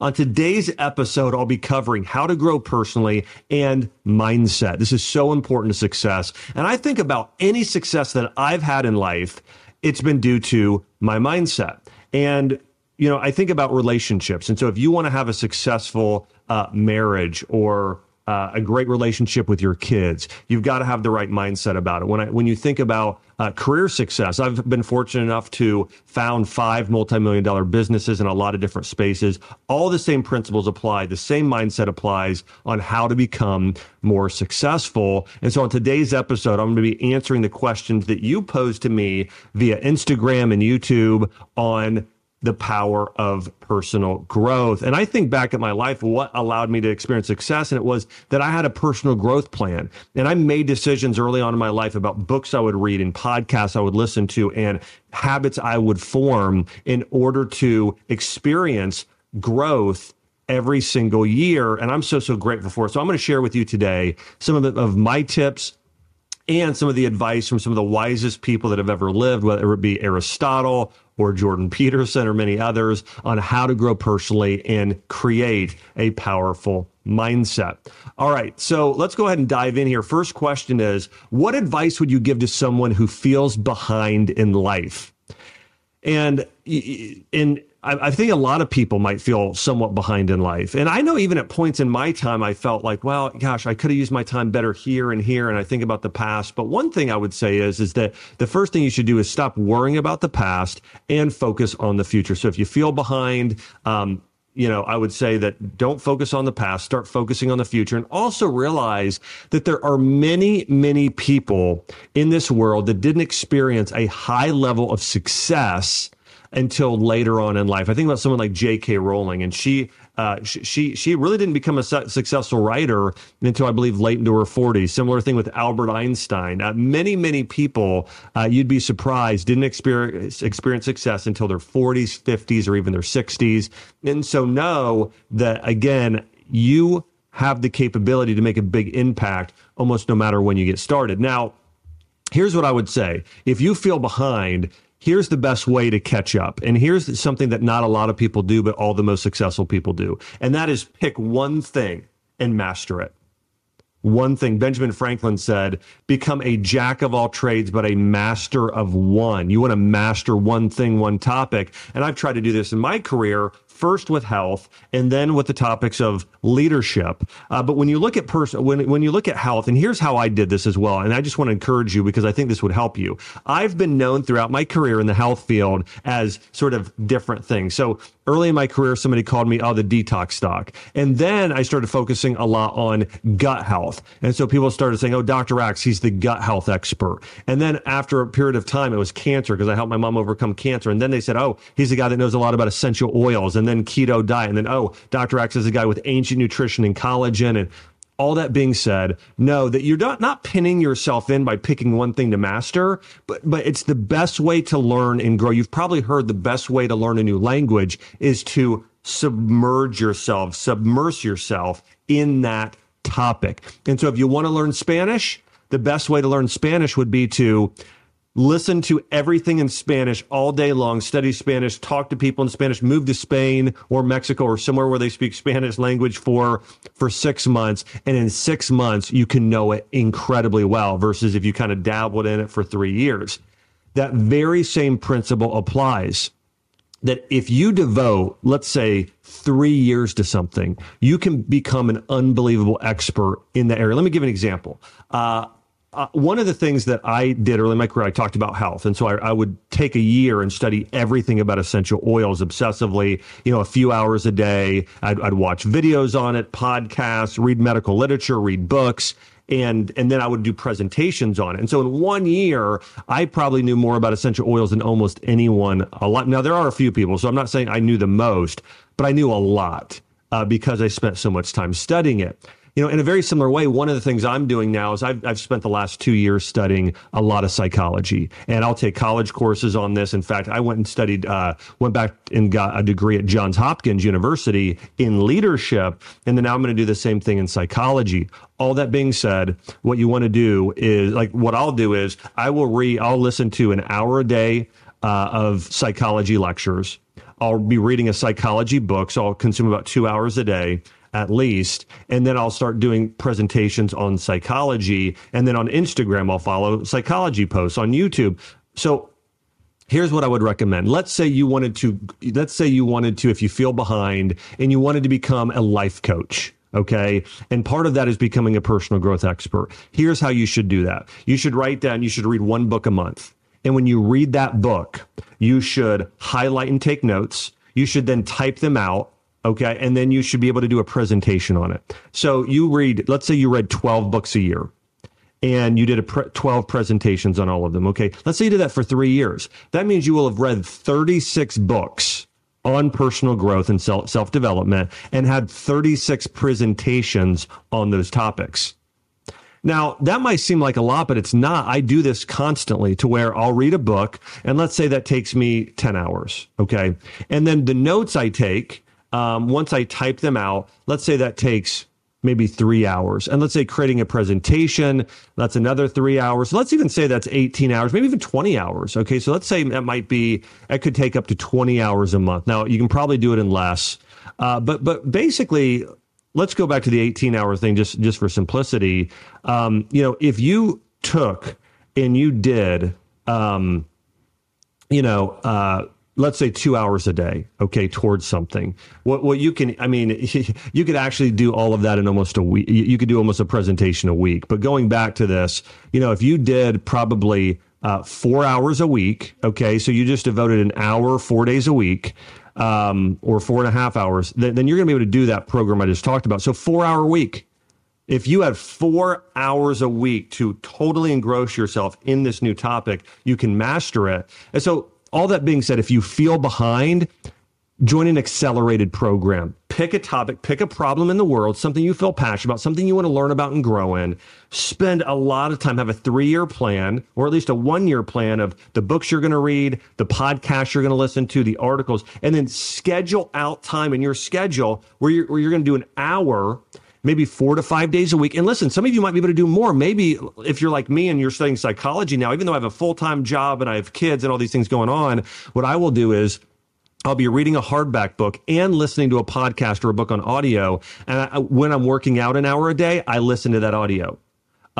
on today's episode, I'll be covering how to grow personally and mindset. This is so important to success. And I think about any success that I've had in life, it's been due to my mindset. And, you know, I think about relationships. And so if you want to have a successful uh, marriage or uh, a great relationship with your kids. You've got to have the right mindset about it. When I when you think about uh, career success, I've been fortunate enough to found five multi-million dollar businesses in a lot of different spaces. All the same principles apply. The same mindset applies on how to become more successful. And so on today's episode, I'm going to be answering the questions that you posed to me via Instagram and YouTube on the power of personal growth. And I think back at my life, what allowed me to experience success, and it was that I had a personal growth plan. And I made decisions early on in my life about books I would read and podcasts I would listen to and habits I would form in order to experience growth every single year. And I'm so, so grateful for it. So I'm going to share with you today some of, the, of my tips and some of the advice from some of the wisest people that have ever lived, whether it be Aristotle or Jordan Peterson or many others, on how to grow personally and create a powerful mindset. All right, so let's go ahead and dive in here. First question is What advice would you give to someone who feels behind in life? And in I, I, think a lot of people might feel somewhat behind in life. And I know even at points in my time, I felt like, well, gosh, I could have used my time better here and here. And I think about the past. But one thing I would say is, is that the first thing you should do is stop worrying about the past and focus on the future. So if you feel behind, um, you know, I would say that don't focus on the past, start focusing on the future, and also realize that there are many, many people in this world that didn't experience a high level of success until later on in life. I think about someone like J.K. Rowling, and she uh, she she really didn't become a su- successful writer until I believe late into her 40s. Similar thing with Albert Einstein. Uh, many many people uh, you'd be surprised didn't experience experience success until their 40s, 50s, or even their 60s. And so know that again, you have the capability to make a big impact almost no matter when you get started. Now, here's what I would say: if you feel behind here's the best way to catch up. And here's something that not a lot of people do, but all the most successful people do. And that is pick one thing and master it. One thing Benjamin Franklin said, become a jack of all trades, but a master of one. You want to master one thing, one topic. And I've tried to do this in my career first with health and then with the topics of leadership. Uh, but when you look at person, when, when you look at health, and here's how I did this as well. And I just want to encourage you because I think this would help you. I've been known throughout my career in the health field as sort of different things. So early in my career, somebody called me, oh, the detox doc. And then I started focusing a lot on gut health. And so people started saying, oh, Dr. Axe, he's the gut health expert. And then after a period of time, it was cancer because I helped my mom overcome cancer. And then they said, oh, he's the guy that knows a lot about essential oils. And then keto diet. And then, oh, Dr. Axe is a guy with ancient nutrition and collagen. And all that being said, know that you're not, not pinning yourself in by picking one thing to master, but, but it's the best way to learn and grow. You've probably heard the best way to learn a new language is to submerge yourself, submerge yourself in that topic. And so if you want to learn Spanish, the best way to learn Spanish would be to listen to everything in Spanish all day long, study Spanish, talk to people in Spanish, move to Spain or Mexico or somewhere where they speak Spanish language for for 6 months and in 6 months you can know it incredibly well versus if you kind of dabbled in it for 3 years. That very same principle applies that if you devote, let's say, three years to something, you can become an unbelievable expert in that area. Let me give an example. Uh, uh, one of the things that I did early in my career, I talked about health. And so I, I, would take a year and study everything about essential oils obsessively, you know, a few hours a day. I'd, I'd watch videos on it, podcasts, read medical literature, read books. And, and then I would do presentations on it. And so in one year, I probably knew more about essential oils than almost anyone a lot. Now, there are a few people, so I'm not saying I knew the most, but I knew a lot uh, because I spent so much time studying it you know, in a very similar way, one of the things I'm doing now is I've, I've spent the last two years studying a lot of psychology, and I'll take college courses on this. In fact, I went and studied, uh, went back and got a degree at Johns Hopkins University in leadership, and then now I'm going to do the same thing in psychology. All that being said, what you want to do is like what I'll do is I will re I'll listen to an hour a day uh, of psychology lectures. I'll be reading a psychology book. So I'll consume about two hours a day at least. And then I'll start doing presentations on psychology. And then on Instagram, I'll follow psychology posts on YouTube. So here's what I would recommend. Let's say you wanted to, let's say you wanted to, if you feel behind and you wanted to become a life coach. Okay. And part of that is becoming a personal growth expert. Here's how you should do that. You should write down, you should read one book a month. And when you read that book, you should highlight and take notes. You should then type them out. Okay. And then you should be able to do a presentation on it. So you read, let's say you read 12 books a year and you did a pre- 12 presentations on all of them. Okay. Let's say you did that for three years. That means you will have read 36 books on personal growth and self development and had 36 presentations on those topics. Now, that might seem like a lot, but it's not. I do this constantly to where I'll read a book, and let's say that takes me 10 hours. Okay. And then the notes I take, um, once I type them out, let's say that takes maybe three hours. And let's say creating a presentation, that's another three hours. Let's even say that's 18 hours, maybe even 20 hours. Okay. So let's say that might be, it could take up to 20 hours a month. Now you can probably do it in less. Uh, but, but basically, let's go back to the 18 hour thing just, just for simplicity. Um, you know, if you took and you did, um, you know, uh, let's say two hours a day, okay, towards something. What what you can, I mean, you could actually do all of that in almost a week. You could do almost a presentation a week. But going back to this, you know, if you did probably uh, four hours a week, okay, so you just devoted an hour four days a week. Um, or four and a half hours, then, then you're going to be able to do that program I just talked about. So, four hour week, if you had four hours a week to totally engross yourself in this new topic, you can master it. And so all that being said, if you feel behind, join an accelerated program. Pick a topic, pick a problem in the world, something you feel passionate about, something you want to learn about and grow in. Spend a lot of time, have a three year plan, or at least a one year plan of the books you're going to read, the podcasts you're going to listen to, the articles, and then schedule out time in your schedule where you're, where you're going to do an hour maybe four to five days a week. And listen, some of you might be able to do more. Maybe if you're like me and you're studying psychology now, even though I have a full time job and I have kids and all these things going on, what I will do is I'll be reading a hardback book and listening to a podcast or a book on audio. And I, when I'm working out an hour a day, I listen to that audio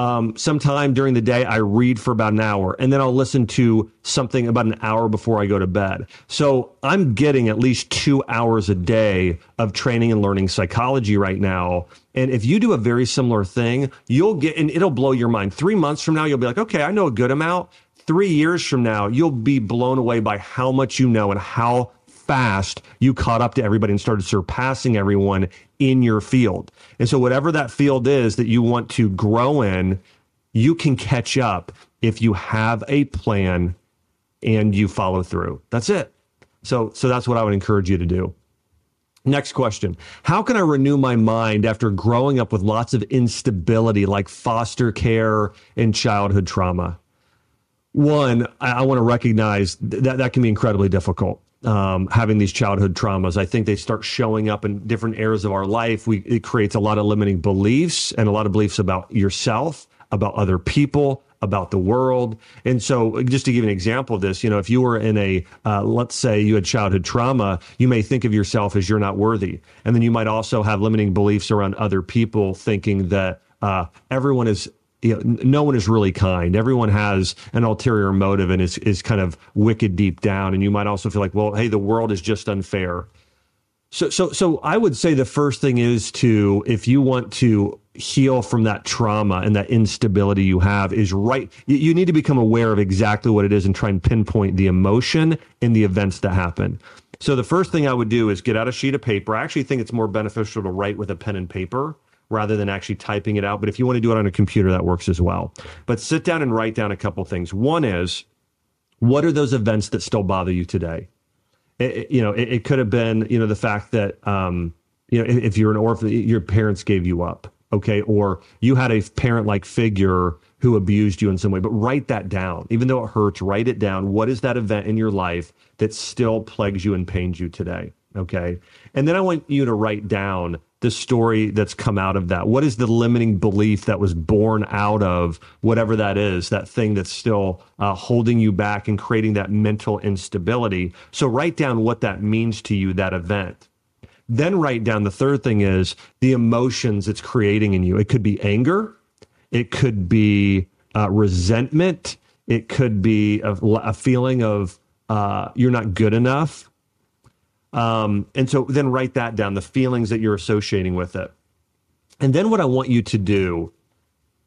um, sometime during the day, I read for about an hour and then I'll listen to something about an hour before I go to bed. So I'm getting at least two hours a day of training and learning psychology right now. And if you do a very similar thing, you'll get, and it'll blow your mind. Three months from now, you'll be like, okay, I know a good amount. Three years from now, you'll be blown away by how much you know and how fast you caught up to everybody and started surpassing everyone in your field. And so, whatever that field is that you want to grow in, you can catch up if you have a plan and you follow through. That's it. So, so that's what I would encourage you to do. Next question. How can I renew my mind after growing up with lots of instability like foster care and childhood trauma? One, I, I want to recognize that that can be incredibly difficult um, having these childhood traumas. I think they start showing up in different areas of our life. We, it creates a lot of limiting beliefs and a lot of beliefs about yourself, about other people, about the world. And so, just to give an example of this, you know, if you were in a, uh, let's say you had childhood trauma, you may think of yourself as you're not worthy. And then you might also have limiting beliefs around other people, thinking that uh, everyone is you know, no one is really kind. Everyone has an ulterior motive and is is kind of wicked deep down. And you might also feel like, well, hey, the world is just unfair. So so so I would say the first thing is to if you want to heal from that trauma and that instability you have is right you, you need to become aware of exactly what it is and try and pinpoint the emotion and the events that happen. So the first thing I would do is get out a sheet of paper. I actually think it's more beneficial to write with a pen and paper rather than actually typing it out. But if you want to do it on a computer, that works as well. But sit down and write down a couple things. One is, what are those events that still bother you today? It, it, you know, it, it, could have been, you know, the fact that, um, you know, if, if you're an orphan, your parents gave you up, okay, or you had a parent-like figure who abused you in some way. But write that down, even though it hurts. Write it down. What is that event in your life that still plagues you and pains you today? Okay, and then I want you to write down the story that's come out of that? What is the limiting belief that was born out of whatever that is, that thing that's still uh, holding you back and creating that mental instability? So write down what that means to you, that event. Then write down the third thing is the emotions it's creating in you. It could be anger, it could be uh, resentment, it could be a, a feeling of uh, you're not good enough um, and so then write that down, the feelings that you're associating with it. And then what I want you to do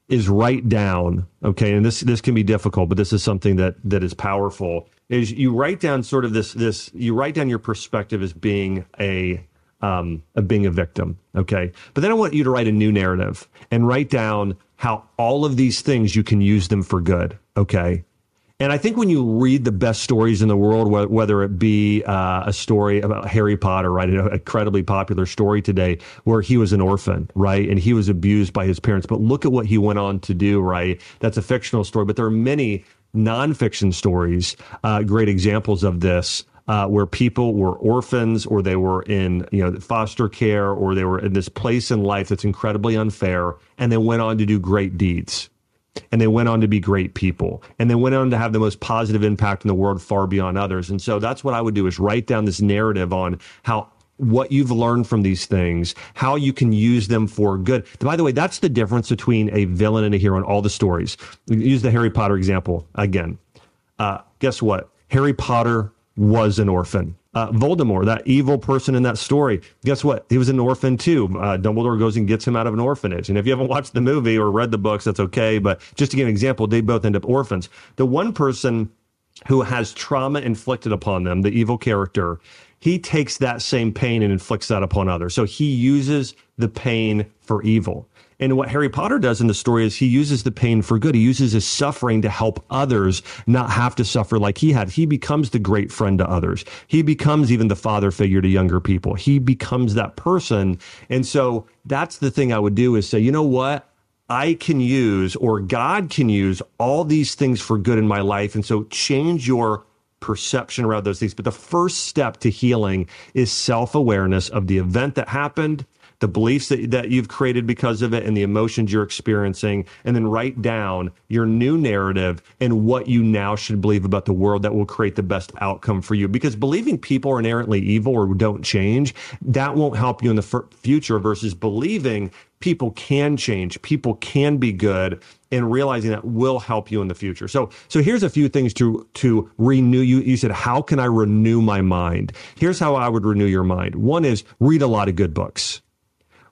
is write down, okay, and this this can be difficult, but this is something that that is powerful, is you write down sort of this this you write down your perspective as being a um, of being a victim, okay? But then I want you to write a new narrative and write down how all of these things you can use them for good, okay? And I think when you read the best stories in the world, whether it be uh, a story about Harry Potter, right, an incredibly popular story today, where he was an orphan, right, and he was abused by his parents, but look at what he went on to do, right? That's a fictional story, but there are many nonfiction stories, uh, great examples of this. Uh, where people were orphans or they were in you know foster care or they were in this place in life that's incredibly unfair and they went on to do great deeds and they went on to be great people and they went on to have the most positive impact in the world far beyond others and so that's what i would do is write down this narrative on how what you've learned from these things, how you can use them for good. By the way, that's the difference between a villain and a hero in all the stories. Use the Harry Potter example again. Uh, guess what? Harry Potter was an orphan uh, Voldemort, that evil person in that story, guess what? He was an orphan too. Uh, Dumbledore goes and gets him out of an orphanage. And if you haven't watched the movie or read the books, that's okay. But just to give an example, they both end up orphans. The one person who has trauma inflicted upon them, the evil character, he takes that same pain and inflicts that upon others. So he uses the pain for evil. And what Harry Potter does in the story is he uses the pain for good. He uses his suffering to help others not have to suffer like he had. He becomes the great friend to others. He becomes even the father figure to younger people. He becomes that person. And so that's the thing I would do is say, you know what? I can use or God can use all these things for good in my life. And so change your perception around those things. But the first step to healing is self awareness of the event that happened the beliefs that, that you've created because of it and the emotions you're experiencing, and then write down your new narrative and what you now should believe about the world that will create the best outcome for you. Because believing people are inherently evil or don't change, that won't help you in the f- future versus believing people can change, people can be good, and realizing that will help you in the future. So, so here's a few things to to renew. You you said, how can I renew my mind? Here's how I would renew your mind. One is read a lot of good books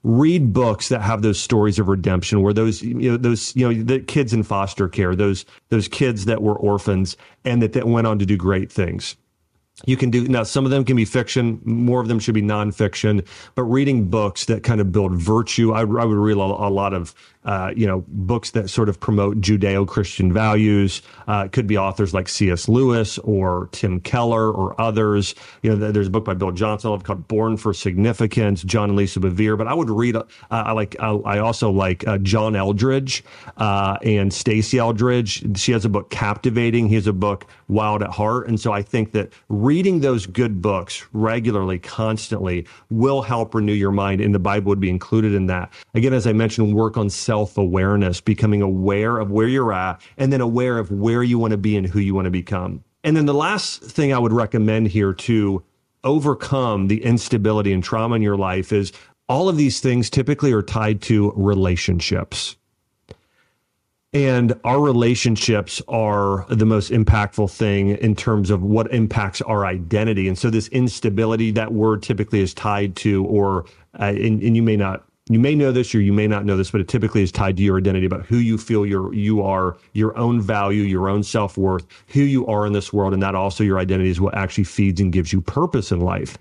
read books that have those stories of redemption where those you know those you know the kids in foster care those those kids that were orphans and that, that went on to do great things. You can do now some of them can be fiction more of them should be nonfiction but reading books that kind of build virtue i, I would read a, a lot of uh, you know books that sort of promote judeo-christian values uh, it could be authors like cs lewis or tim keller or others you know there's a book by bill johnson called born for significance john and lisa bevere but i would read uh, i like I, I, also like uh, john Eldredge uh, and stasi Eldredge. she has a book captivating he has a book wild at heart and so i think that reading those good books regularly, constantly will help renew your mind, and the Bible would be included in that. Again, as I mentioned, work on self awareness, becoming aware of where you're at, and then aware of where you want to be and who you want to become. And then the last thing I would recommend here to overcome the instability and trauma in your life is all of these things typically are tied to relationships. And our relationships are the most impactful thing in terms of what impacts our identity. And so, this instability, that word typically is tied to, or, uh, and, and you may not you may know this or you may not know this, but it typically is tied to your identity about who you feel you're, you are, your own value, your own self worth, who you are in this world. And that also your identity is what actually feeds and gives you purpose in life.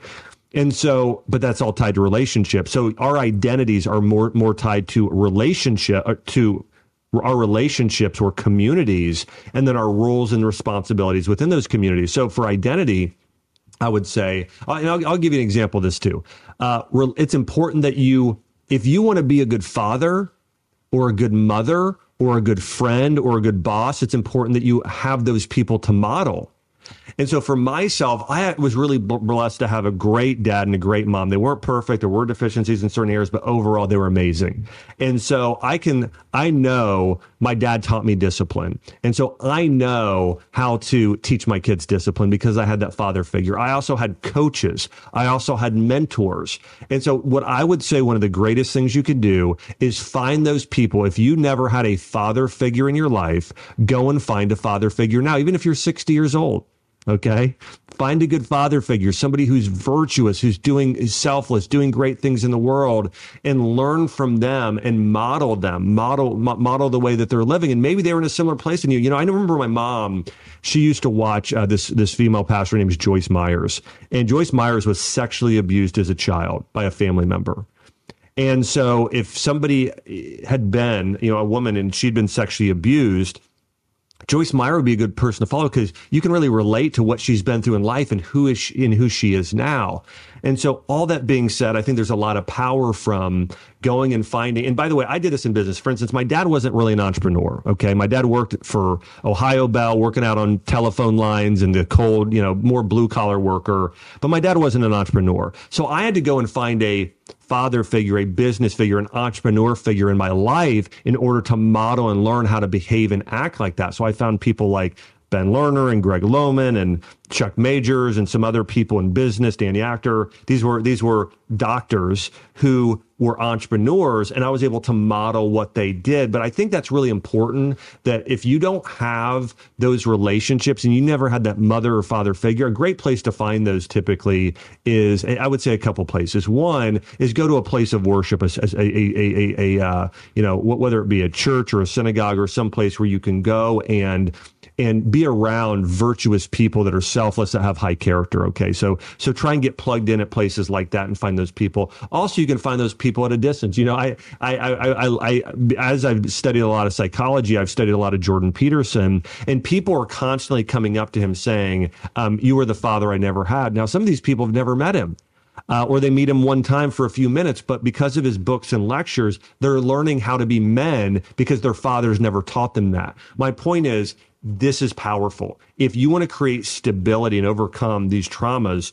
And so, but that's all tied to relationships. So our identities are more, more tied to relationship, uh, to our relationships or communities, and then our roles and responsibilities within those communities. So for identity, I would say, uh, I'll, I'll give you an example of this too. Uh, it's important that you, if you want to be a good father or a good mother or a good friend or a good boss, it's important that you have those people to model And so for myself, I was really blessed to have a great dad and a great mom. They weren't perfect. There were deficiencies in certain areas, but overall they were amazing. And so I can, I know my dad taught me discipline. And so I know how to teach my kids discipline because I had that father figure. I also had coaches. I also had mentors. And so what I would say one of the greatest things you can do is find those people. If you never had a father figure in your life, go and find a father figure now, even if you're 60 years old. Okay. Find a good father figure, somebody who's virtuous, who's doing is selfless, doing great things in the world and learn from them and model them, model, model the way that they're living. And maybe they were in a similar place than you. You know, I remember my mom, she used to watch uh, this, this female pastor named Joyce Myers and Joyce Myers was sexually abused as a child by a family member. And so if somebody had been, you know, a woman and she'd been sexually abused, Joyce Meyer would be a good person to follow because you can really relate to what she's been through in life and who is she, and who she is now. And so all that being said, I think there's a lot of power from going and finding. And by the way, I did this in business. For instance, my dad wasn't really an entrepreneur. Okay. My dad worked for Ohio Bell, working out on telephone lines and the cold, you know, more blue collar worker. But my dad wasn't an entrepreneur. So I had to go and find a father figure, a business figure, an entrepreneur figure in my life in order to model and learn how to behave and act like that. So I found people like Ben Lerner and Greg Loman and Chuck Majors and some other people in business, Danny Actor. These were these were doctors who were entrepreneurs and I was able to model what they did. But I think that's really important that if you don't have those relationships and you never had that mother or father figure, a great place to find those typically is I would say a couple places. One is go to a place of worship, a, a, a, a, uh, you know, whether it be a church or a synagogue or some place where you can go and and be around virtuous people that are selfless that have high character okay? So so try and get plugged in at places like that and find those people. Also you can find those people at a distance. You know i i i i, I as i've studied a lot of psychology i've studied a lot of jordan peterson and people are constantly coming up to him saying um, you were the father i never had. Now some of these people have never met him uh, or they meet him one time for a few minutes, but because of his books and lectures, they're learning how to be men because their fathers never taught them that. My point is, this is powerful. If you want to create stability and overcome these traumas,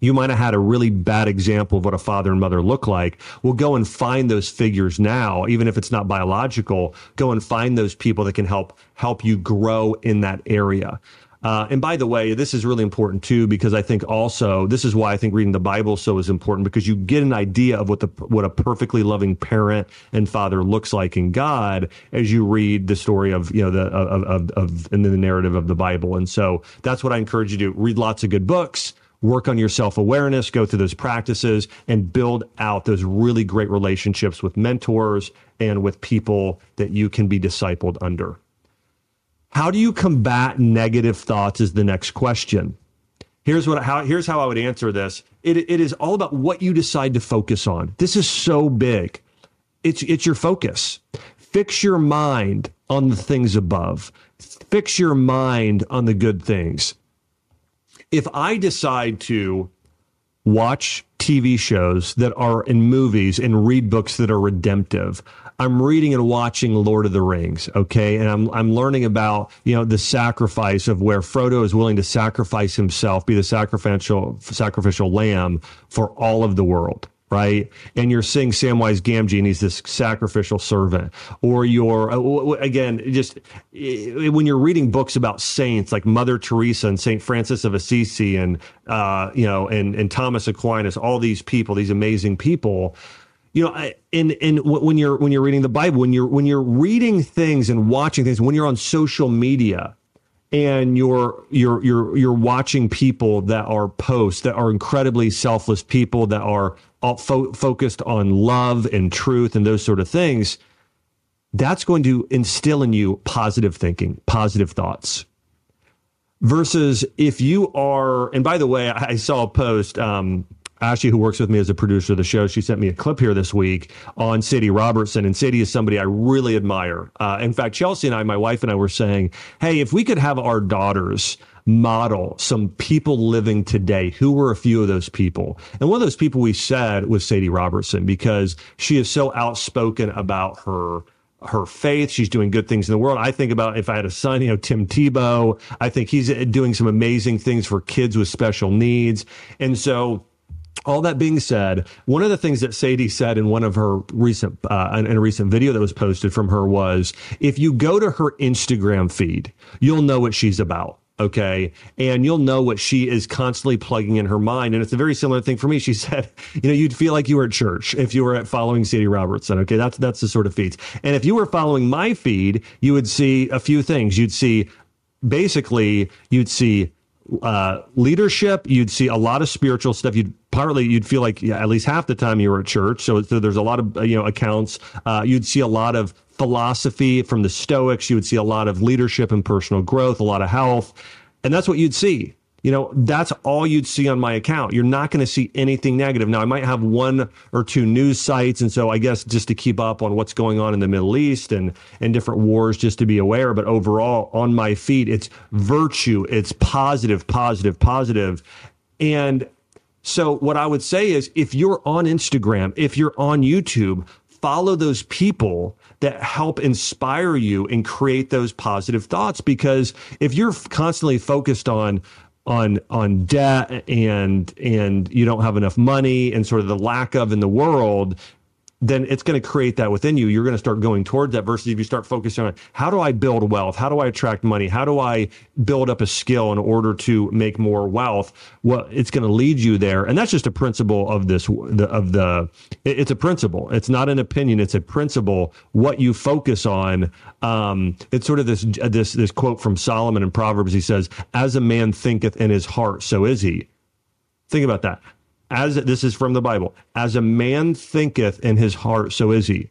you might have had a really bad example of what a father and mother look like. Well, go and find those figures now, even if it's not biological. Go and find those people that can help help you grow in that area. Uh, and by the way, this is really important too, because I think also this is why I think reading the Bible so is important because you get an idea of what the what a perfectly loving parent and father looks like in God as you read the story of you know the of of, of in the narrative of the Bible. And so that's what I encourage you to do. Read lots of good books work on your self awareness, go through those practices, and build out those really great relationships with mentors and with people that you can be discipled under. How do you combat negative thoughts is the next question. Here's what how here's how I would answer this. It, it is all about what you decide to focus on. This is so big. It's it's your focus. Fix your mind on the things above. Fix your mind on the good things. If I decide to watch TV shows that are in movies and read books that are redemptive, I'm reading and watching Lord of the Rings, okay, and I'm I'm learning about you know the sacrifice of where Frodo is willing to sacrifice himself, be the sacrificial sacrificial lamb for all of the world right? And you're seeing Samwise Gamgee, and he's this sacrificial servant. Or you're uh, again just when you're reading books about saints like Mother Teresa and Saint Francis of Assisi, and uh, you know, and and Thomas Aquinas, all these people, these amazing people you know, and and when you're when you're reading the Bible, when you're when you're reading things and watching things, when you're on social media and you're you're you're you're watching people that are posts that are incredibly selfless people that are fo- focused on love and truth and those sort of things, that's going to instill in you positive thinking, positive thoughts. Versus if you are, and by the way, I saw a post. Um, Ashley, who works with me as a producer of the show, she sent me a clip here this week on Sadie Robertson. And Sadie is somebody I really admire. Uh, in fact, Chelsea and I, my wife and I, were saying, hey, if we could have our daughters model some people living today, who were a few of those people? And one of those people we said was Sadie Robertson because she is so outspoken about her her faith. She's doing good things in the world. I think about if I had a son, you know, Tim Tebow. I think he's doing some amazing things for kids with special needs. And so, all that being said, one of the things that Sadie said in one of her recent uh, in a recent video that was posted from her was, if you go to her Instagram feed, you'll know what she's about okay? And you'll know what she is constantly plugging in her mind. And it's a very similar thing for me. She said you know you'd feel like you were at church if you were at following sadie robertson okay? That's that's the sort of feeds. And if you were following my feed you would see a few things. You'd see basically you'd see uh, leadership you'd see a lot of spiritual stuff you'd partly you'd feel like yeah, at least half the time you were at church so, so there's a lot of you know accounts uh, you'd see a lot of philosophy from the Stoics. You would see a lot of leadership and personal growth, a lot of health. And that's what you'd see. You know, that's all you'd see on my account. You're not going to see anything negative. Now, I might have one or two news sites. And so I guess just to keep up on what's going on in the Middle East and, and different wars, just to be aware. But overall, on my feed, it's virtue, it's positive, positive, positive. And so what I would say is if you're on Instagram, if you're on YouTube, follow those people that help inspire you and create those positive thoughts. Because if you're constantly focused on on on debt and and you don't have enough money and sort of the lack of in the world then it's going to create that within you. You're going to start going towards that versus if you start focusing on how do I build wealth? How do I attract money? How do I build up a skill in order to make more wealth? Well, it's going to lead you there. And that's just a principle of this, of the, it's a principle. It's not an opinion. It's a principle. What you focus on. Um, it's sort of this, this, this quote from Solomon in Proverbs. He says, as a man thinketh in his heart, so is he. Think about that as this is from the Bible, as a man thinketh in his heart, so is he.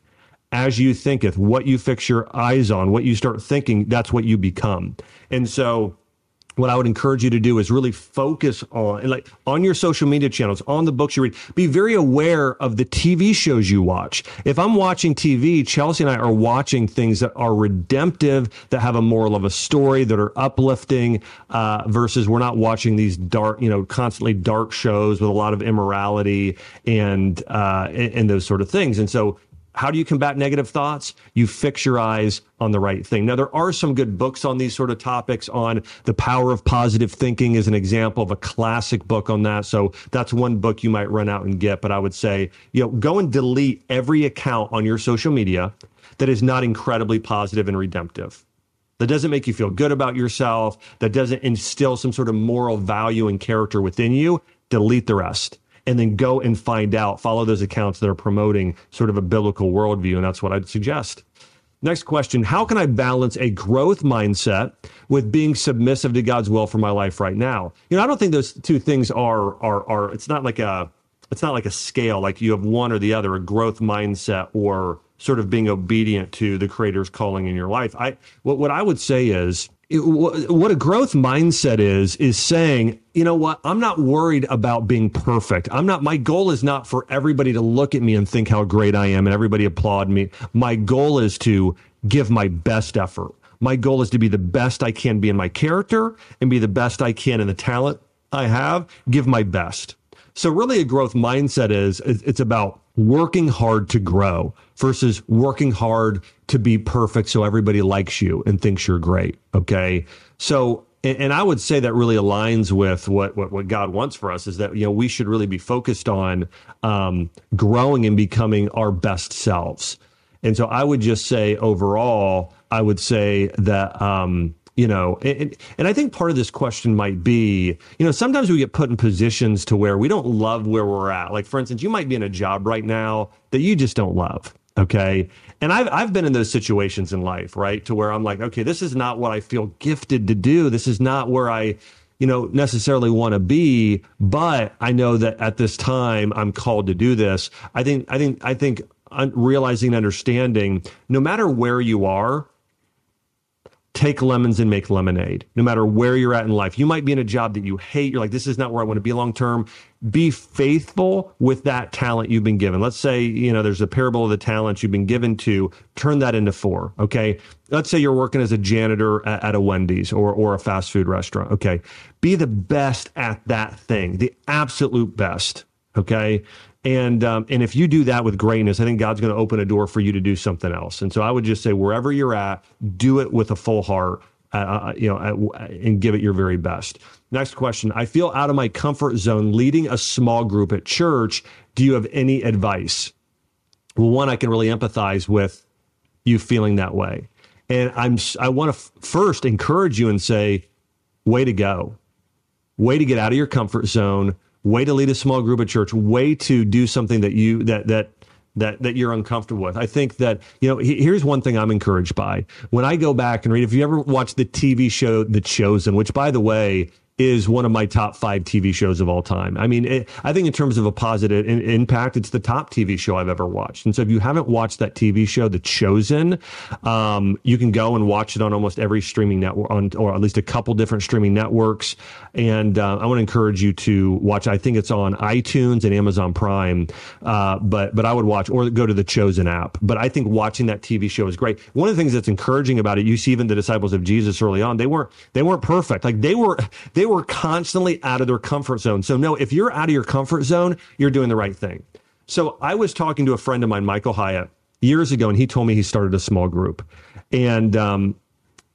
As you thinketh, what you fix your eyes on, what you start thinking, that's what you become. And so what I would encourage you to do is really focus on like on your social media channels, on the books you read. Be very aware of the TV shows you watch. If I'm watching TV, Chelsea and I are watching things that are redemptive, that have a moral of a story, that are uplifting, uh, versus we're not watching these dark, you know, constantly dark shows with a lot of immorality and uh, and, and those sort of things. And so how do you combat negative thoughts? You fix your eyes on the right thing. Now, there are some good books on these sort of topics on the power of positive thinking is an example of a classic book on that. So that's one book you might run out and get. But I would say, you know, go and delete every account on your social media that is not incredibly positive and redemptive. That doesn't make you feel good about yourself. That doesn't instill some sort of moral value and character within you. Delete the rest and then go and find out, follow those accounts that are promoting sort of a biblical worldview. And that's what I'd suggest. Next question How can I balance a growth mindset with being submissive to God's will for my life right now? You know, I don't think those two things are, are, are, it's not like a, it's not like a scale, like you have one or the other, a growth mindset or sort of being obedient to the creator's calling in your life. I, what, what I would say is, what a growth mindset is is saying you know what? I'm not worried about being perfect. I'm not my goal is not for everybody to look at me and think how great i am and everybody applaud me. My goal is to give my best effort. My goal is to be the best i can be in my character and be the best i can in the talent i have. Give my best. So really a growth mindset is it's about working hard to grow versus working hard to be perfect so everybody likes you and thinks you're great. Okay. So, and, I would say that really aligns with what, what, what God wants for us is that, you know, we should really be focused on um, growing and becoming our best selves. And so I would just say overall, I would say that, um, you know and, and i think part of this question might be you know sometimes we get put in positions to where we don't love where we're at. Like for instance you might be in a job right now that you just don't love okay? And i've i've been in those situations in life right? To where i'm like okay this is not what i feel gifted to do. This is not where i you know necessarily want to be but i know that at this time i'm called to do this. I think i think i think realizing and understanding no matter where you are take lemons and make lemonade no matter where you're at in life. You might be in a job that you hate. You're like this is not where i want to be long term. Be faithful with that talent you've been given. Let's say you know there's a parable of the talents you've been given to turn that into four okay? Let's say you're working as a janitor at, at a wendy's or, or a fast food restaurant okay? Be the best at that thing the absolute best okay And um, and if you do that with greatness, I think God's going to open a door for you to do something else. And so I would just say wherever you're at, do it with a full heart. Uh, uh you know, uh, and give it your very best. Next question. I feel out of my comfort zone leading a small group at church. Do you have any advice? Well, one, I can really empathize with you feeling that way. And I'm, I want to f- first encourage you and say, way to go. Way to get out of your comfort zone. Way to lead a small group at church. Way to do something that you, that, that, that that you're uncomfortable with. I think that you know here's one thing I'm encouraged by. When I go back and read if you ever watch the TV show The Chosen, which by the way is one of my top five TV shows of all time. I mean, it, I think in terms of a positive in, impact, it's the top TV show I've ever watched. And so if you haven't watched that TV show, The Chosen, um, you can go and watch it on almost every streaming network, on, or at least a couple different streaming networks. And uh, I want to encourage you to watch. I think it's on iTunes and Amazon Prime, uh, but but I would watch or go to the Chosen app. But I think watching that TV show is great. One of the things that's encouraging about it, you see, even the disciples of Jesus early on, they weren't they weren't perfect. Like they were they they were constantly out of their comfort zone. So, no, if you're out of your comfort zone, you're doing the right thing. So, I was talking to a friend of mine, Michael Hyatt, years ago, and he told me he started a small group. And, um,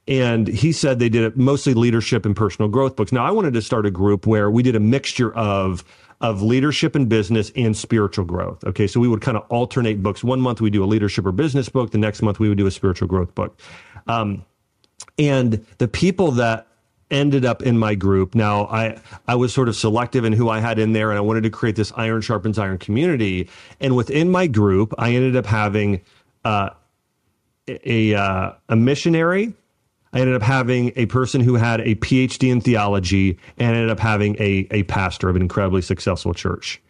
and he said they did it mostly leadership and personal growth books. Now, I wanted to start a group where we did a mixture of of leadership and business and spiritual growth. Okay, so we would kind of alternate books. One month we do a leadership or business book. The next month we would do a spiritual growth book. Um, and the people that ended up in my group. Now, I I was sort of selective in who I had in there, and I wanted to create this iron sharpens iron community. And within my group, I ended up having uh, a uh, a missionary. I ended up having a person who had a PhD in theology, and ended up having a a pastor of an incredibly successful church.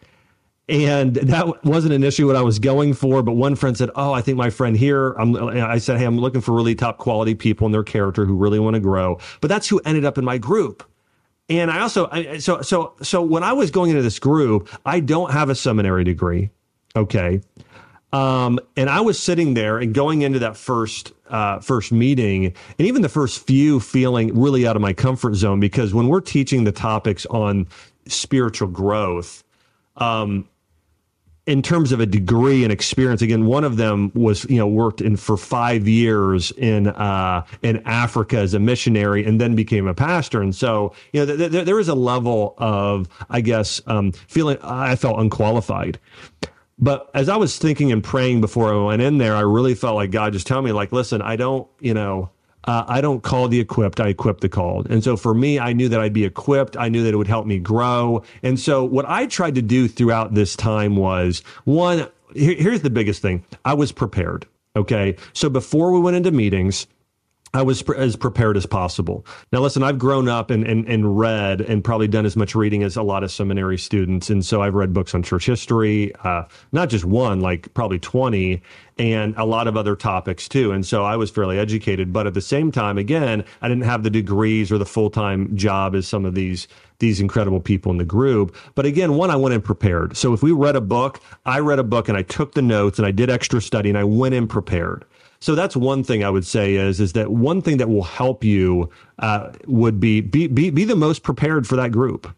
And that wasn't initially what I was going for, but one friend said, "Oh, I think my friend here." I'm, I said, "Hey, I'm looking for really top quality people in their character who really want to grow." But that's who ended up in my group. And I also, I, so so so when I was going into this group, I don't have a seminary degree, okay. Um, and I was sitting there and going into that first uh, first meeting, and even the first few, feeling really out of my comfort zone because when we're teaching the topics on spiritual growth. Um, in terms of a degree and experience, again, one of them was you know worked in for five years in uh, in Africa as a missionary, and then became a pastor. And so you know th- th- there is a level of I guess um, feeling I felt unqualified. But as I was thinking and praying before I went in there, I really felt like God just tell me like, listen, I don't you know uh, I don't call the equipped, I equip the called. And so for me, I knew that I'd be equipped. I knew that it would help me grow. And so what I tried to do throughout this time was one, here, here's the biggest thing I was prepared. Okay. So before we went into meetings, I was pre- as prepared as possible. Now, listen, I've grown up and, and, and read and probably done as much reading as a lot of seminary students. And so I've read books on church history, uh, not just one, like probably 20, and a lot of other topics too. And so I was fairly educated. But at the same time, again, I didn't have the degrees or the full time job as some of these these incredible people in the group. But again, one, I went in prepared. So if we read a book, I read a book and I took the notes and I did extra study and I went in prepared. So that's one thing I would say is is that one thing that will help you uh, would be, be be be the most prepared for that group.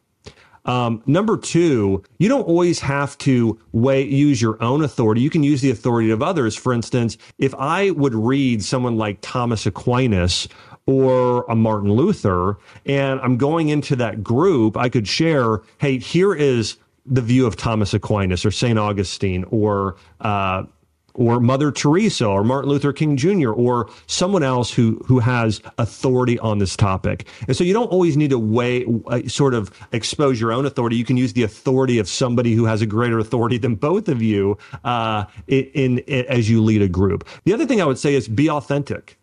Um, number two, you don't always have to weigh, use your own authority. You can use the authority of others. For instance, if I would read someone like Thomas Aquinas or a Martin Luther, and I'm going into that group, I could share, hey, here is the view of Thomas Aquinas or St. Augustine or uh, or Mother Teresa or Martin Luther King Jr. or someone else who who has authority on this topic. And so you don't always need to weigh uh, sort of expose your own authority. You can use the authority of somebody who has a greater authority than both of you uh, in, in, in as you lead a group. The other thing I would say is be authentic,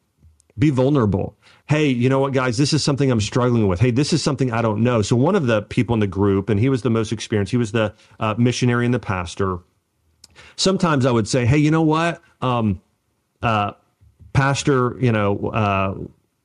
be vulnerable hey, you know what, guys, this is something I'm struggling with. Hey, this is something I don't know. So one of the people in the group, and he was the most experienced, he was the uh, missionary and the pastor sometimes I would say, hey, you know what, um, uh, Pastor, you know, uh,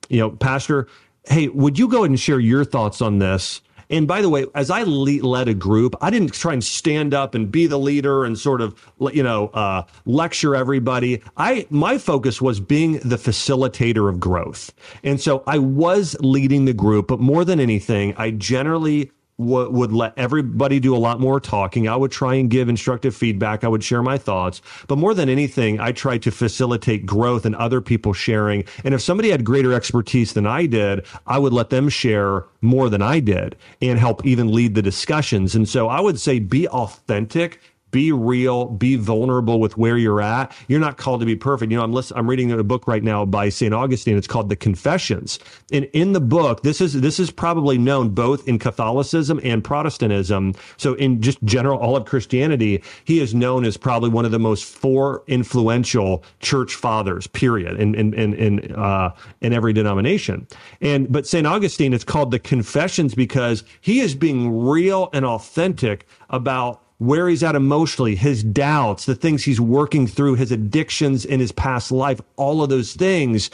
you know, Pastor, hey, would you go ahead and share your thoughts on this? And by the way, as I led a group, I didn't try and stand up and be the leader and sort of, you know, uh, lecture everybody. I my focus was being the facilitator of growth, and so I was leading the group. But more than anything, I generally w- would let everybody do a lot more talking. I would try and give instructive feedback. I would share my thoughts. But more than anything, I tried to facilitate growth and other people sharing. And if somebody had greater expertise than I did, I would let them share more than I did and help even lead the discussions. And so I would say be authentic be real, be vulnerable with where you're at. You're not called to be perfect. You know, I'm listening, I'm reading a book right now by St. Augustine. It's called The Confessions. And in the book, this is this is probably known both in Catholicism and Protestantism. So in just general all of Christianity, he is known as probably one of the most four influential church fathers, period, in in in in, uh, in every denomination. And but St. Augustine, it's called The Confessions because he is being real and authentic about where he's at emotionally, his doubts, the things he's working through, his addictions in his past life, all of those things.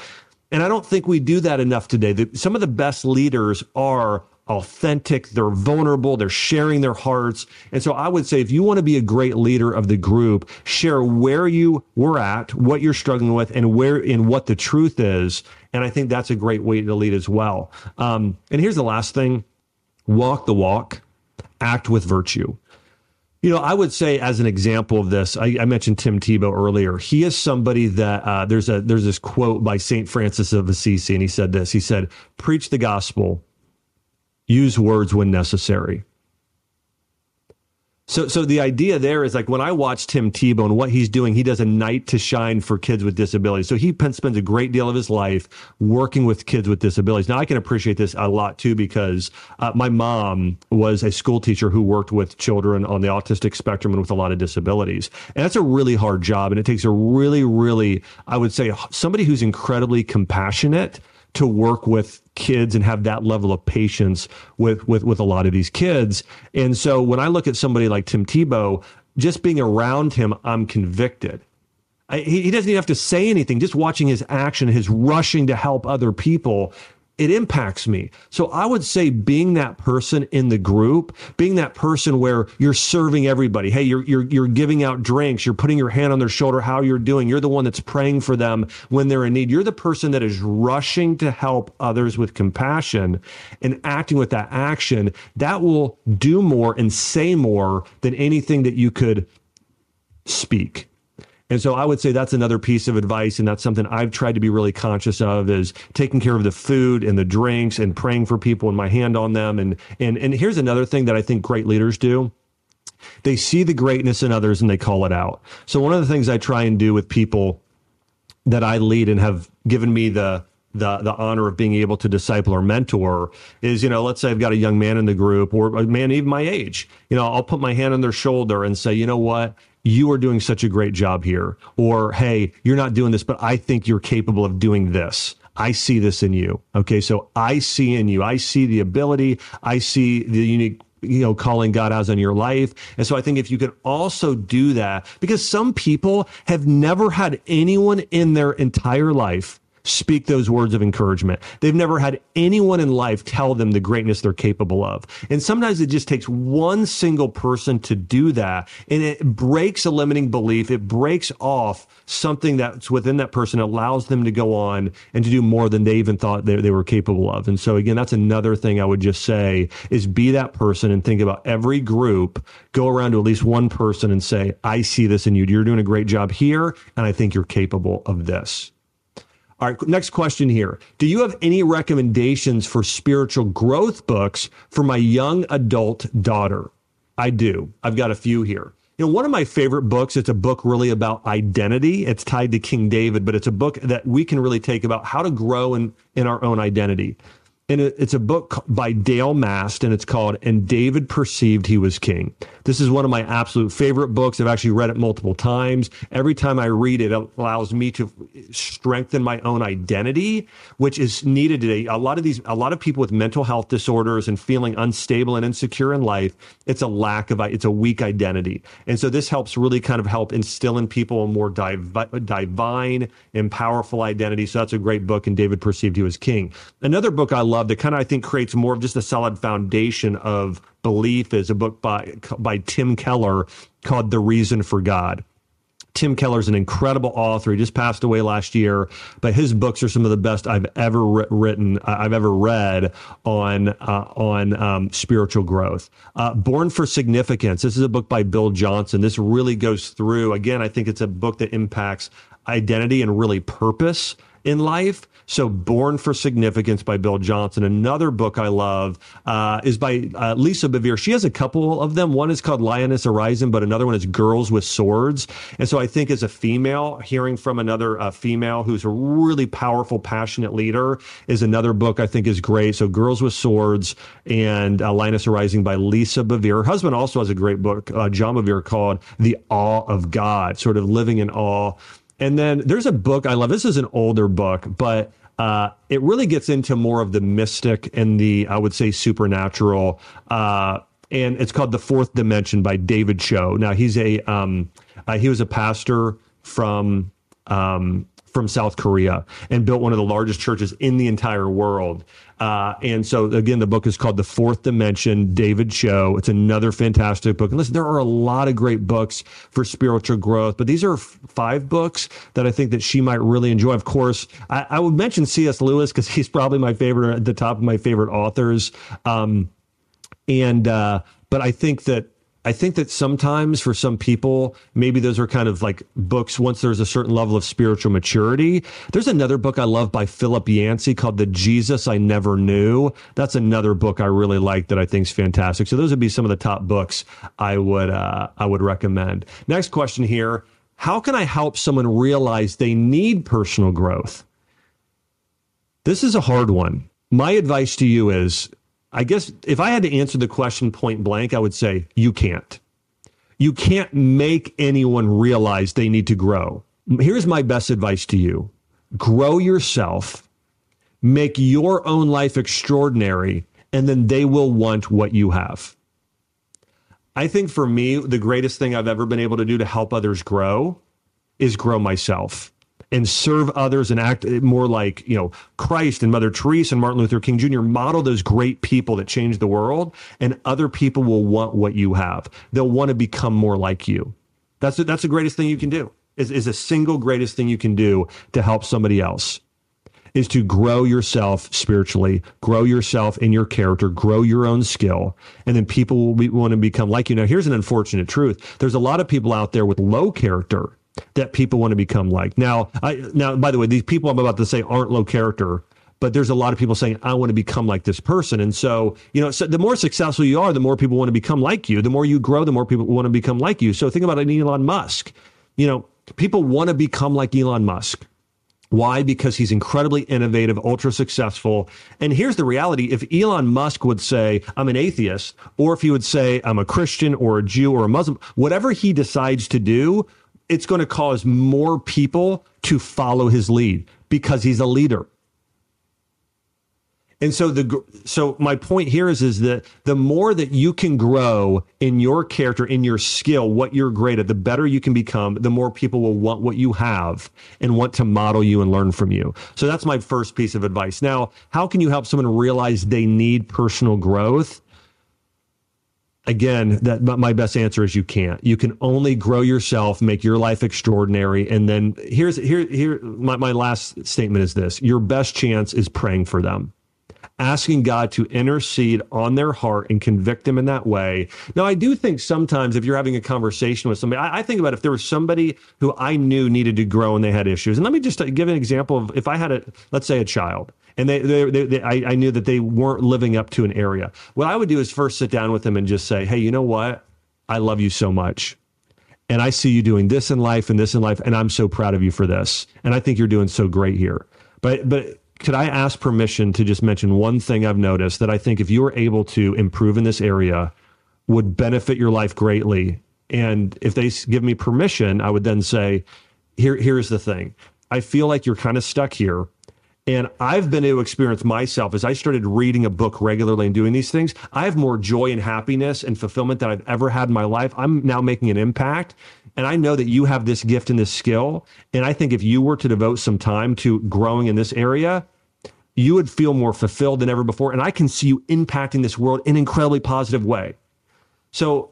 And I don't think we do that enough today. The, some of the best leaders are authentic, they're vulnerable, they're sharing their hearts. And so I would say if you want to be a great leader of the group, share where you were at, what you're struggling with, and where in what the truth is. And I think that's a great way to lead as well. Um, and here's the last thing walk the walk, act with virtue. You know, I would say as an example of this, I, I mentioned Tim Tebow earlier. He is somebody that uh, there's a there's this quote by Saint Francis of Assisi, and he said this. He said, "Preach the gospel, use words when necessary." So, so the idea there is like when I watch Tim Tebow and what he's doing, he does a night to shine for kids with disabilities. So he spends a great deal of his life working with kids with disabilities. Now I can appreciate this a lot too because uh, my mom was a school teacher who worked with children on the autistic spectrum and with a lot of disabilities, and that's a really hard job, and it takes a really, really, I would say, somebody who's incredibly compassionate to work with kids and have that level of patience with with with a lot of these kids. And so when I look at somebody like Tim Tebow, just being around him, I'm convicted. I, he, he doesn't even have to say anything. Just watching his action, his rushing to help other people, it impacts me. So I would say being that person in the group, being that person where you're serving everybody. Hey, you're you're you're giving out drinks, you're putting your hand on their shoulder, how you're doing. You're the one that's praying for them when they're in need. You're the person that is rushing to help others with compassion and acting with that action. That will do more and say more than anything that you could speak. And so I would say that's another piece of advice. And that's something I've tried to be really conscious of is taking care of the food and the drinks and praying for people and my hand on them. And, and, and here's another thing that I think great leaders do. They see the greatness in others and they call it out. So one of the things I try and do with people that I lead and have given me the, the the honor of being able to disciple or mentor is you know let's say I've got a young man in the group or a man even my age you know I'll put my hand on their shoulder and say you know what you are doing such a great job here. Or, hey, you're not doing this, but I think you're capable of doing this. I see this in you. Okay. So I see in you, I see the ability, I see the unique you know, calling God has on your life. And so I think if you could also do that, because some people have never had anyone in their entire life speak those words of encouragement. They've never had anyone in life tell them the greatness they're capable of. And sometimes it just takes one single person to do that. And it breaks a limiting belief. It breaks off something that's within that person, allows them to go on and to do more than they even thought they, they were capable of. And so again, that's another thing I would just say is be that person and think about every group, go around to at least one person and say, I see this in you. You're doing a great job here. And I think you're capable of this. All right, next question here. Do you have any recommendations for spiritual growth books for my young adult daughter? I do. I've got a few here. You know, one of my favorite books, it's a book really about identity. It's tied to King David, but it's a book that we can really take about how to grow in, in our own identity and it's a book by Dale Mast, and it's called "And David Perceived He Was King." This is one of my absolute favorite books. I've actually read it multiple times. Every time I read it, it allows me to strengthen my own identity, which is needed today. A lot of these, a lot of people with mental health disorders and feeling unstable and insecure in life, it's a lack of, it's a weak identity, and so this helps really kind of help instill in people a more divine and powerful identity. So that's a great book. And David Perceived He Was King. Another book I love love that kind of I think creates more of just a solid foundation of belief is a book by by Tim Keller called The Reason for God. Tim Keller is an incredible author. He just passed away last year, but his books are some of the best I've ever written, uh, I've ever read on uh, on um, spiritual growth. Uh, Born for Significance. This is a book by Bill Johnson. This really goes through. Again, I think it's a book that impacts identity and really purpose in life. So, Born for Significance by Bill Johnson. Another book I love uh, is by uh, Lisa Bevere. She has a couple of them. One is called Lioness Arising, but another one is Girls with Swords. And so, I think as a female, hearing from another uh, female who's a really powerful, passionate leader is another book I think is great. So, Girls with Swords and uh, Lioness Arising by Lisa Bevere. Her husband also has a great book, uh, John Bevere, called The Awe of God, sort of living in awe and then there's a book I love. This is an older book, but uh, it really gets into more of the mystic and the, I would say, supernatural. Uh, and it's called The Fourth Dimension by David Cho. Now, he's a, um, uh, he was a pastor from, um, from South Korea and built one of the largest churches in the entire world. Uh, and so, again, the book is called The Fourth Dimension, David Cho. It's another fantastic book. And listen, there are a lot of great books for spiritual growth, but these are f- five books that I think that she might really enjoy. Of course, I, I would mention C.S. Lewis because he's probably my favorite, at the top of my favorite authors. Um, and, uh, but I think that I think that sometimes for some people, maybe those are kind of like books once there's a certain level of spiritual maturity. There's another book I love by Philip Yancey called The Jesus I Never Knew. That's another book I really like that I think is fantastic. So those would be some of the top books I would uh, I would recommend. Next question here. How can I help someone realize they need personal growth? This is a hard one. My advice to you is I guess if I had to answer the question point blank, I would say you can't. You can't make anyone realize they need to grow. Here's my best advice to you grow yourself, make your own life extraordinary, and then they will want what you have. I think for me, the greatest thing I've ever been able to do to help others grow is grow myself and serve others and act more like, you know, Christ and Mother Teresa and Martin Luther King Jr. Model those great people that changed the world, and other people will want what you have. They'll want to become more like you. That's the, that's the greatest thing you can do. Is is a single greatest thing you can do to help somebody else is to grow yourself spiritually, grow yourself in your character, grow your own skill, and then people will be, want to become like you. Now, here's an unfortunate truth: there's a lot of people out there with low character that people want to become like. Now, I now by the way, these people I'm about to say aren't low character, but there's a lot of people saying I want to become like this person, and so you know, so the more successful you are, the more people want to become like you. The more you grow, the more people want to become like you. So think about an Elon Musk. You know, people want to become like Elon Musk. Why? Because he's incredibly innovative, ultra successful. And here's the reality. If Elon Musk would say, I'm an atheist, or if he would say, I'm a Christian or a Jew or a Muslim, whatever he decides to do it's going to cause more people to follow his lead because he's a leader. And so the so my point here is is that the more that you can grow in your character, in your skill, what you're great at, the better you can become, the more people will want what you have and want to model you and learn from you. So that's my first piece of advice. Now, how can you help someone realize they need personal growth? Again, that my best answer is you can't. You can only grow yourself, make your life extraordinary, and then here's here here my, my last statement is this: your best chance is praying for them. Asking God to intercede on their heart and convict them in that way. Now, I do think sometimes if you're having a conversation with somebody, I, I think about if there was somebody who I knew needed to grow and they had issues. And let me just give an example of if I had a, let's say, a child and they, they, they, they I, I, knew that they weren't living up to an area. What I would do is first sit down with them and just say, "Hey, you know what? I love you so much, and I see you doing this in life and this in life, and I'm so proud of you for this, and I think you're doing so great here." But but could I ask permission to just mention one thing I've noticed that I think if you were able to improve in this area would benefit your life greatly. And if they give me permission, I would then say, here, here's the thing. I feel like you're kind of stuck here and I've been able to experience myself as I started reading a book regularly and doing these things. I have more joy and happiness and fulfillment than I've ever had in my life. I'm now making an impact. And I know that you have this gift and this skill. And I think if you were to devote some time to growing in this area, you would feel more fulfilled than ever before. And I can see you impacting this world in an incredibly positive way. So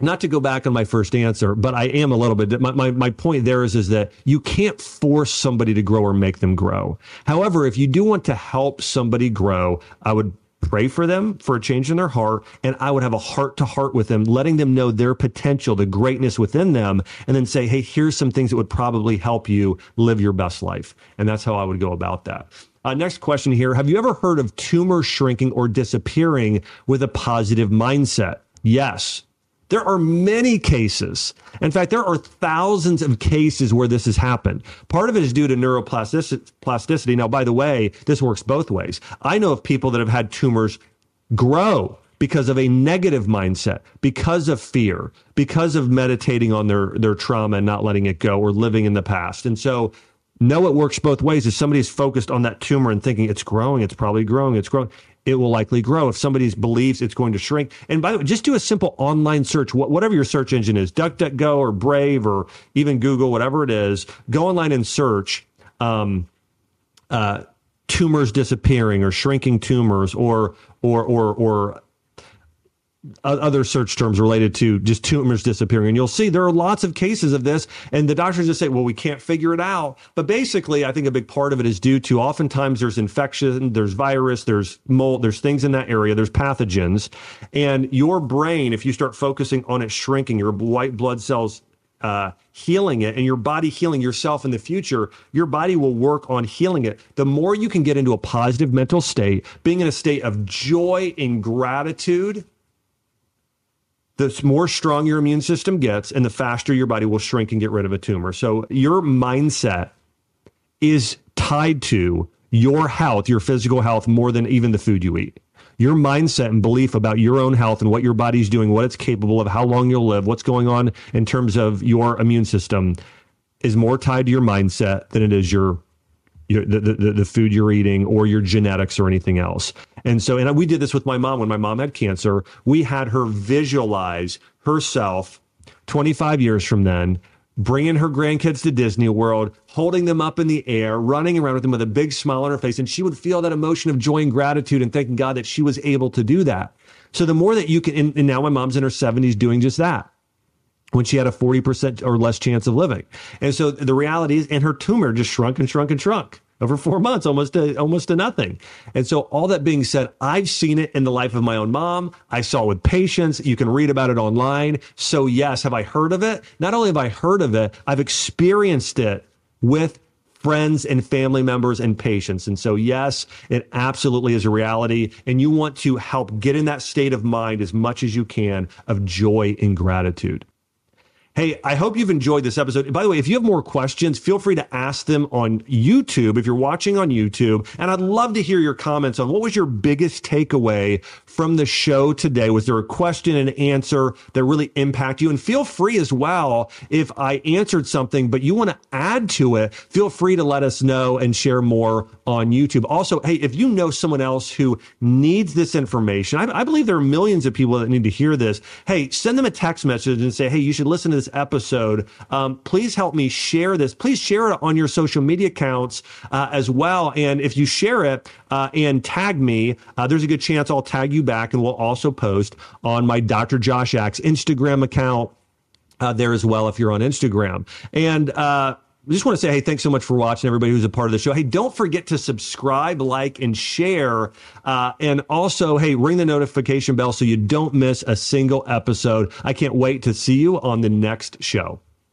not to go back on my first answer, but I am a little bit. My, my, my point there is, is that you can't force somebody to grow or make them grow. However, if you do want to help somebody grow, I would pray for them for a change in their heart. And I would have a heart to heart with them, letting them know their potential, the greatness within them, and then say, Hey, here's some things that would probably help you live your best life. And that's how I would go about that. Uh, next question here. Have you ever heard of tumor shrinking or disappearing with a positive mindset? Yes. There are many cases. In fact, there are thousands of cases where this has happened. Part of it is due to neuroplasticity. Now, by the way, this works both ways. I know of people that have had tumors grow because of a negative mindset, because of fear, because of meditating on their, their trauma and not letting it go or living in the past. And so know it works both ways. If somebody is focused on that tumor and thinking it's growing, it's probably growing, it's growing, it will likely grow. If somebody believes it's going to shrink, and by the way, just do a simple online search, whatever your search engine is, DuckDuckGo or Brave or even Google, whatever it is, go online and search um, uh, tumors disappearing or shrinking tumors or or or or other search terms related to just tumors disappearing. And you'll see there are lots of cases of this. And the doctors just say, well, we can't figure it out. But basically, I think a big part of it is due to oftentimes there's infection, there's virus, there's mold, there's things in that area, there's pathogens. And your brain, if you start focusing on it shrinking, your white blood cells uh, healing it and your body healing yourself in the future, your body will work on healing it. The more you can get into a positive mental state, being in a state of joy and gratitude, the more strong your immune system gets and the faster your body will shrink and get rid of a tumor. So your mindset is tied to your health, your physical health, more than even the food you eat. Your mindset and belief about your own health and what your body's doing, what it's capable of, how long you'll live, what's going on in terms of your immune system is more tied to your mindset than it is your your, the, the, the food you're eating or your genetics or anything else. And so, and we did this with my mom when my mom had cancer. We had her visualize herself 25 years from then, bringing her grandkids to Disney World, holding them up in the air, running around with them with a big smile on her face. And she would feel that emotion of joy and gratitude and thanking God that she was able to do that. So the more that you can, and, and now my mom's in her 70s doing just that when she had a 40% or less chance of living. And so the reality is, and her tumor just shrunk and shrunk and shrunk over four months, almost to, almost to nothing. And so all that being said, I've seen it in the life of my own mom. I saw it with patients. You can read about it online. So yes, have I heard of it? Not only have I heard of it, I've experienced it with friends and family members and patients. And so, yes, it absolutely is a reality. And you want to help get in that state of mind as much as you can of joy and gratitude. Hey, I hope you've enjoyed this episode. by the way, if you have more questions, feel free to ask them on YouTube if you're watching on YouTube. And I'd love to hear your comments on what was your biggest takeaway from the show today? Was there a question and answer that really impact you? And feel free as well if I answered something, but you want to add to it, feel free to let us know and share more on YouTube. Also, hey, if you know someone else who needs this information, I, I believe there are millions of people that need to hear this. Hey, send them a text message and say, hey, you should listen to this episode, um, please help me share this. Please share it on your social media accounts uh, as well. And if you share it uh, and tag me, uh, there's a good chance I'll tag you back and we'll also post on my Dr. Josh Axe Instagram account. Uh, there as well if you're on Instagram. And uh, I just want to say, hey, thanks so much for watching, everybody who's a part of the show. Hey, don't forget to subscribe, like, and share. Uh, and also, hey, ring the notification bell so you don't miss a single episode. I can't wait to see you on the next show.